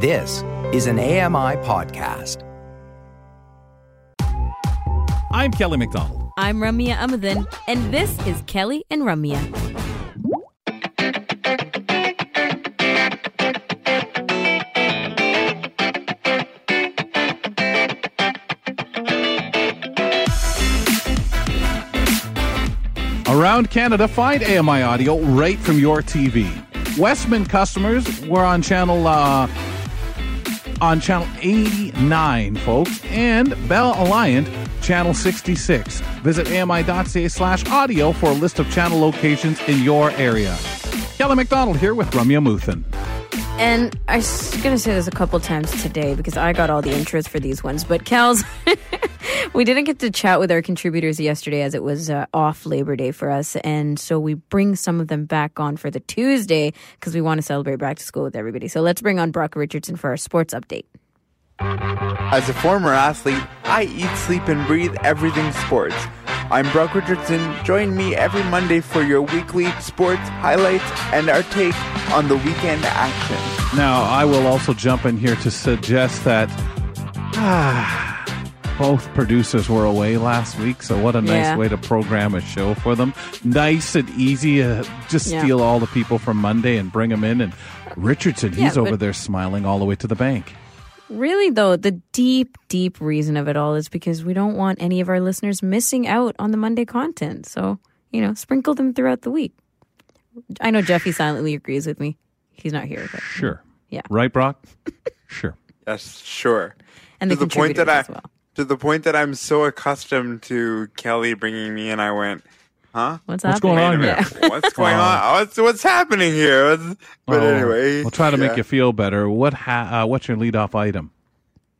This is an AMI podcast. I'm Kelly McDonald. I'm Ramya Amuthan, and this is Kelly and Ramya. Around Canada, find AMI audio right from your TV. Westman customers were on channel uh, on channel 89, folks, and Bell Alliant channel 66. Visit ami.ca slash audio for a list of channel locations in your area. Kelly McDonald here with Ramya Muthan. And I'm going to say this a couple times today because I got all the intros for these ones. But Kels, we didn't get to chat with our contributors yesterday as it was uh, off Labor Day for us. And so we bring some of them back on for the Tuesday because we want to celebrate back to school with everybody. So let's bring on Brock Richardson for our sports update. As a former athlete, I eat, sleep, and breathe everything sports. I'm Brock Richardson. Join me every Monday for your weekly sports highlights and our take on the weekend action. Now, I will also jump in here to suggest that ah, both producers were away last week, so what a nice Yeah. way to program a show for them. Nice and easy. Uh, just Yeah. steal all the people from Monday and bring them in. And Richardson, he's Yeah, over there smiling all the way to the bank. Really, though, the deep, deep reason of it all is because we don't want any of our listeners missing out on the Monday content. So, you know, sprinkle them throughout the week. I know Jeffy silently agrees with me. He's not here, but Sure. Yeah. Right, Brock? sure. Yes, sure. and the to the point that I as well. To the point that I'm so accustomed to Kelly bringing me in, I went, huh? What's, What's happening? going on here? What's going on? What's what's happening here? What's- But Oh, anyway, we'll try to make you feel better. What? Ha- uh, what's your leadoff item?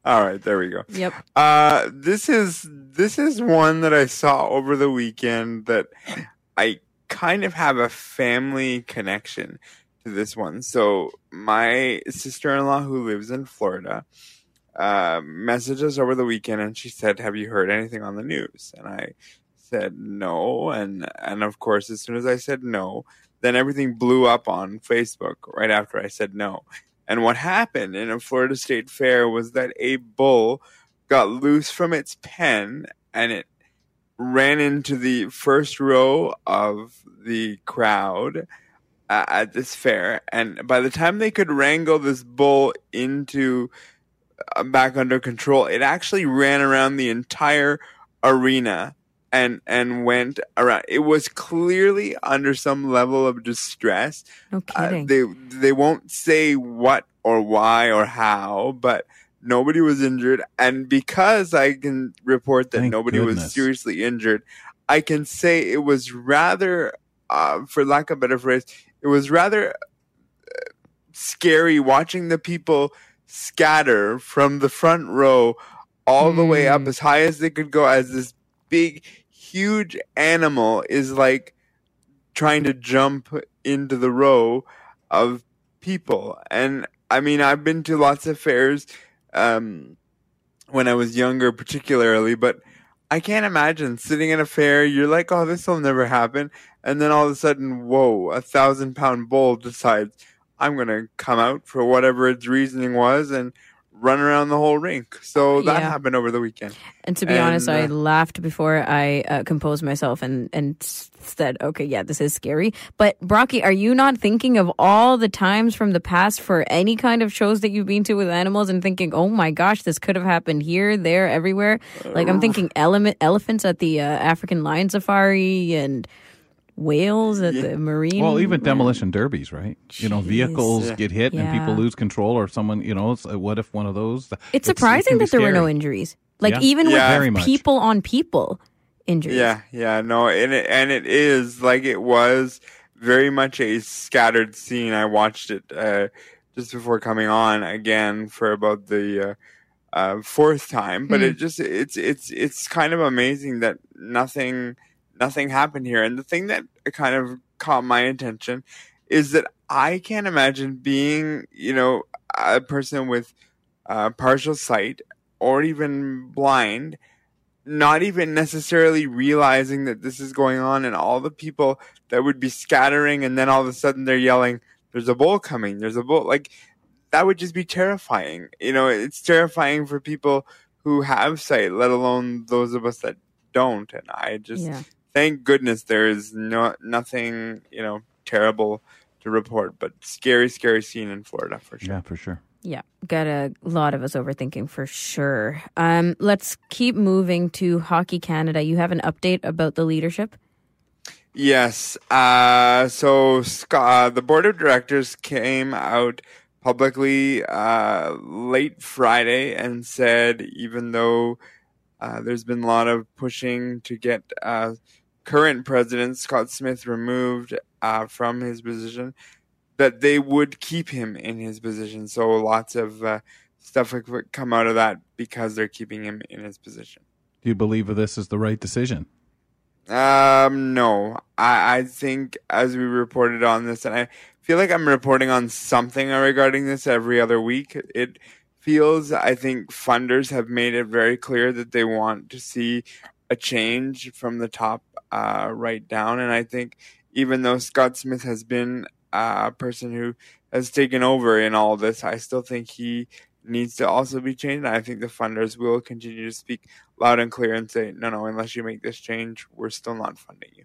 All right, there we go. Yep. Uh, this is this is one that I saw over the weekend that I kind of have a family connection to this one. So my sister-in-law who lives in Florida uh, messaged over the weekend, and she said, "Have you heard anything on the news?" And I said no, and and of course, as soon as I said no, then everything blew up on Facebook right after I said no. And what happened in a Florida State Fair was that a bull got loose from its pen and it ran into the first row of the crowd uh, at this fair. And by the time they could wrangle this bull into back under control, it actually ran around the entire arena and and went around. It was clearly under some level of distress. No Uh, they they won't say what or why or how, but nobody was injured. And because I can report that Thank nobody goodness. was seriously injured, I can say it was rather, uh, for lack of a better phrase, it was rather uh, scary watching the people scatter from the front row all the way up. Mm. as high as they could go as this big huge animal is like trying to jump into the row of people. And i mean i've been to lots of fairs um when i was younger particularly but i can't imagine sitting at a fair you're like oh this will never happen. And then all of a sudden whoa a thousand pound bull decides i'm gonna come out for whatever its reasoning was and run around the whole rink so that Yeah. happened over the weekend And to be And, honest, I uh, laughed before I uh, composed myself and and said, "Okay, yeah, this is scary." But Brocky, are you not thinking of all the times from the past for any kind of shows that you've been to with animals and thinking, "Oh my gosh, this could have happened here, there, everywhere"? Like I'm thinking element elephants at the uh, African lion safari and whales at the marine. Well, even demolition derbies, right? You know, vehicles Yeah. get hit and people lose control, or someone, you know, it's, uh, what if one of those? It's it surprising can be that there were no injuries. Like Yeah. even Yeah. Very with much. people on people injuries. Yeah, yeah, no, and it, and it is like it was very much a scattered scene. I watched it uh, just before coming on again for about the uh, uh, fourth time, but Hmm. it just it's it's it's kind of amazing that nothing nothing happened here. And the thing that kind of caught my attention is that I can't imagine being you know a person with uh, partial sight or even blind not even necessarily realizing that this is going on and all the people that would be scattering and then all of a sudden they're yelling there's a bull coming there's a bull like that would just be terrifying. You know, it's terrifying for people who have sight, let alone those of us that don't. And I just Yeah. Thank goodness there is no nothing, you know, terrible to report, but scary, scary scene in Florida for sure. Yeah, for sure. Yeah, got a lot of us overthinking for sure. Um, let's keep moving to Hockey Canada. You have an update about the leadership? Yes. Uh, so Scott, uh, the board of directors came out publicly uh, late Friday and said, even though uh, there's been a lot of pushing to get uh, current president Scott Smith removed uh, from his position, that they would keep him in his position. So lots of uh, stuff would come out of that because they're keeping him in his position. Do you believe this is the right decision? Um, no, I, I think as we reported on this, and I feel like I'm reporting on something regarding this every other week. It feels, I think funders have made it very clear that they want to see a change from the top, uh, right down. And I think even though Scott Smith has been a person who has taken over in all this, I still think he needs to also be changed. And I think the funders will continue to speak loud and clear and say, no, no, unless you make this change, we're still not funding you.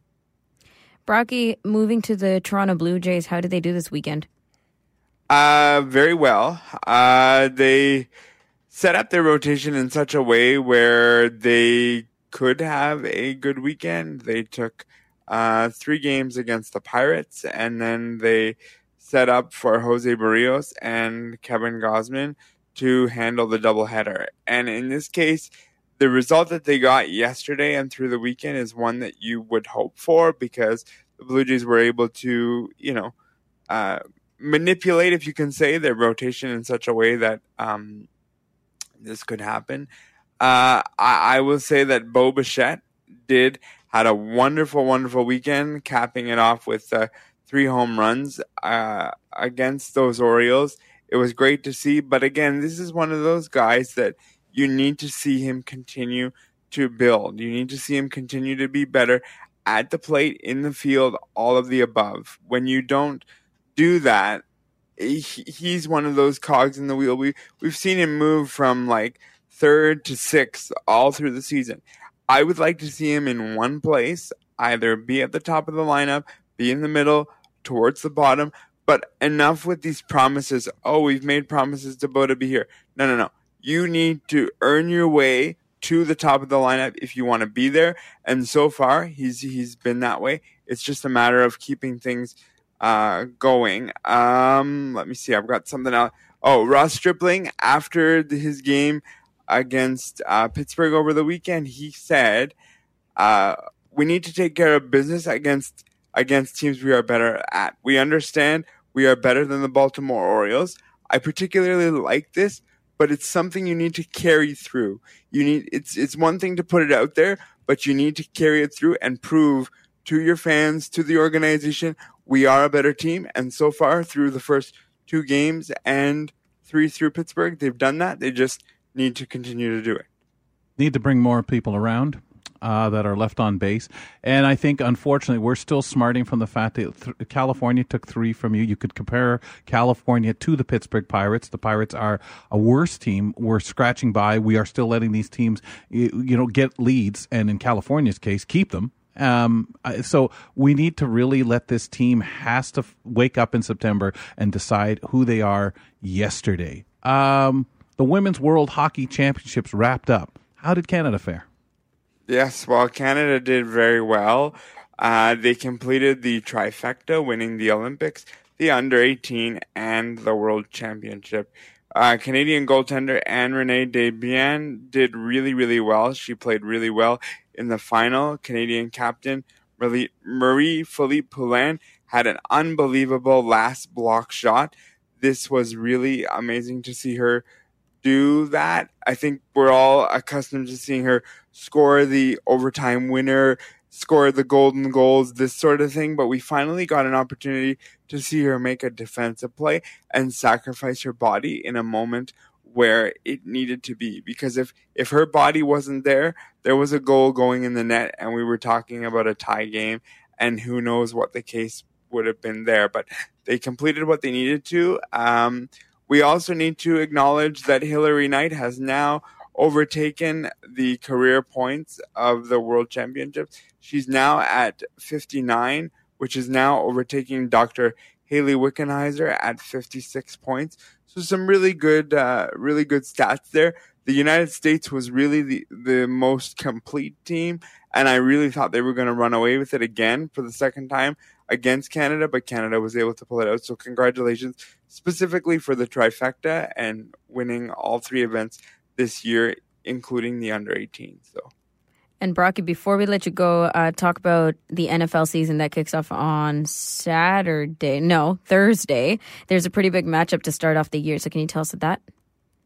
Brocky, moving to the Toronto Blue Jays, how did they do this weekend? Uh, very well. Uh, they set up their rotation in such a way where they could have a good weekend. They took uh, three games against the Pirates, and then they set up for Jose Berrios and Kevin Gausman to handle the doubleheader. And in this case, the result that they got yesterday and through the weekend is one that you would hope for because the Blue Jays were able to, you know, uh, manipulate, if you can say, their rotation in such a way that um, this could happen. Uh, I, I will say that Bo Bichette did had a wonderful, wonderful weekend, capping it off with uh, three home runs uh, against those Orioles. It was great to see, but again, this is one of those guys that you need to see him continue to build. You need to see him continue to be better at the plate, in the field, all of the above. When you don't do that, he, he's one of those cogs in the wheel. We we've seen him move from like third to sixth all through the season. I would like to see him in one place, either be at the top of the lineup, be in the middle, towards the bottom. But enough with these promises. Oh, we've made promises to Bo to be here. No, no, no. You need to earn your way to the top of the lineup if you want to be there. And so far, he's he's been that way. It's just a matter of keeping things uh, going. Um, let me see. I've got something else. Oh, Ross Stripling after his game against uh, Pittsburgh over the weekend, he said, uh, "We need to take care of business against against teams we are better at. We understand we are better than the Baltimore Orioles. I particularly like this." But it's something you need to carry through. You need it's it's one thing to put it out there, but you need to carry it through and prove to your fans, to the organization, we are a better team. And so far, through the first two games and three through Pittsburgh, they've done that. They just need to continue to do it. Need to bring more people around. Uh, that are left on base. And I think, unfortunately, we're still smarting from the fact that th- California took three from you. You could compare California to the Pittsburgh Pirates. The Pirates are a worse team. We're scratching by. We are still letting these teams, you, you know, get leads, and in California's case, keep them. Um, so we need to really let this team has to f- wake up in September and decide who they are yesterday. Um, the Women's World Hockey Championships wrapped up. How did Canada fare? Yes, well, Canada did very well. Uh, they completed the trifecta, winning the Olympics, the under 18, and the World Championship. Uh, Canadian goaltender Ann-Renée Desbiens did really, really well. She played really well in the final. Canadian captain Marie-Philip Poulin had an unbelievable last block shot. This was really amazing to see her do that. I think we're all accustomed to seeing her score the overtime winner, score the golden goals, this sort of thing. But we finally got an opportunity to see her make a defensive play and sacrifice her body in a moment where it needed to be. Because if, if her body wasn't there, there was a goal going in the net and we were talking about a tie game and who knows what the case would have been there. But they completed what they needed to. Um, We also need to acknowledge that Hilary Knight has now overtaken the career points of the World Championships. She's now at 59, which is now overtaking Dr. Hayley Wickenheiser at 56 points. So some really good, uh, really good stats there. The United States was really the, the most complete team, and I really thought they were going to run away with it again for the second time against Canada, but Canada was able to pull it out. So congratulations specifically for the trifecta and winning all three events this year, including the under 18. So. And Brocky, before we let you go, uh, talk about the NFL season that kicks off on Saturday. No, Thursday. There's a pretty big matchup to start off the year. So can you tell us that?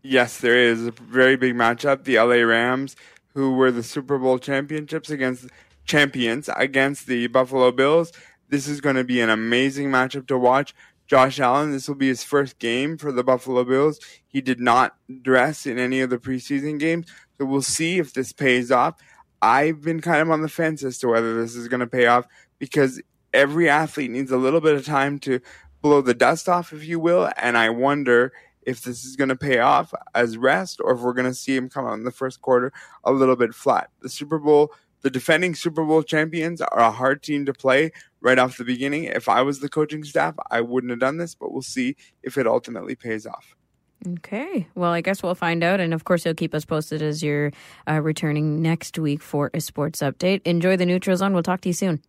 Yes, there is a very big matchup. The LA Rams, who were the Super Bowl championships against champions against the Buffalo Bills. This is going to be an amazing matchup to watch. Josh Allen, this will be his first game for the Buffalo Bills. He did not dress in any of the preseason games, so we'll see if this pays off. I've been kind of on the fence as to whether this is going to pay off because every athlete needs a little bit of time to blow the dust off, if you will, and I wonder if this is going to pay off as rest or if we're going to see him come out in the first quarter a little bit flat. The Super Bowl the defending Super Bowl champions are a hard team to play right off the beginning. If I was the coaching staff, I wouldn't have done this, but we'll see if it ultimately pays off. Okay. Well, I guess we'll find out. And of course, you'll keep us posted as you're uh, returning next week for a sports update. Enjoy the neutral zone. We'll talk to you soon.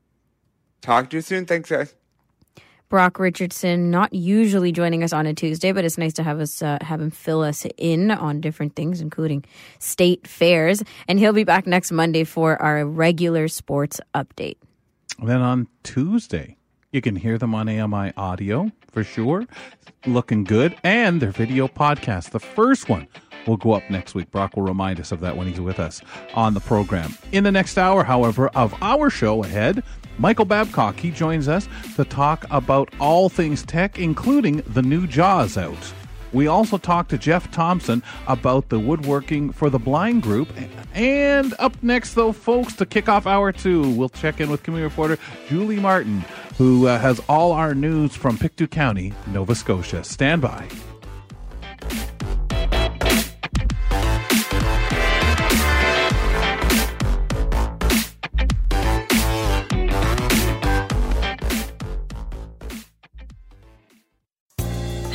Talk to you soon. Thanks, guys. Brock Richardson, not usually joining us on a Tuesday, but it's nice to have us uh, have him fill us in on different things, including state fairs. And he'll be back next Monday for our regular sports update. Then on Tuesday, you can hear them on AMI audio for sure. Looking good. And their video podcast. The first one will go up next week. Brock will remind us of that when he's with us on the program. In the next hour, however, of our show ahead, Michael Babcock, he joins us to talk about all things tech, including the new JAWS out. We also talked to Jeff Thompson about the woodworking for the blind group. And up next, though, folks, to kick off hour two, we'll check in with community reporter Julie Martin, who uh, has all our news from Pictou County, Nova Scotia. Stand by.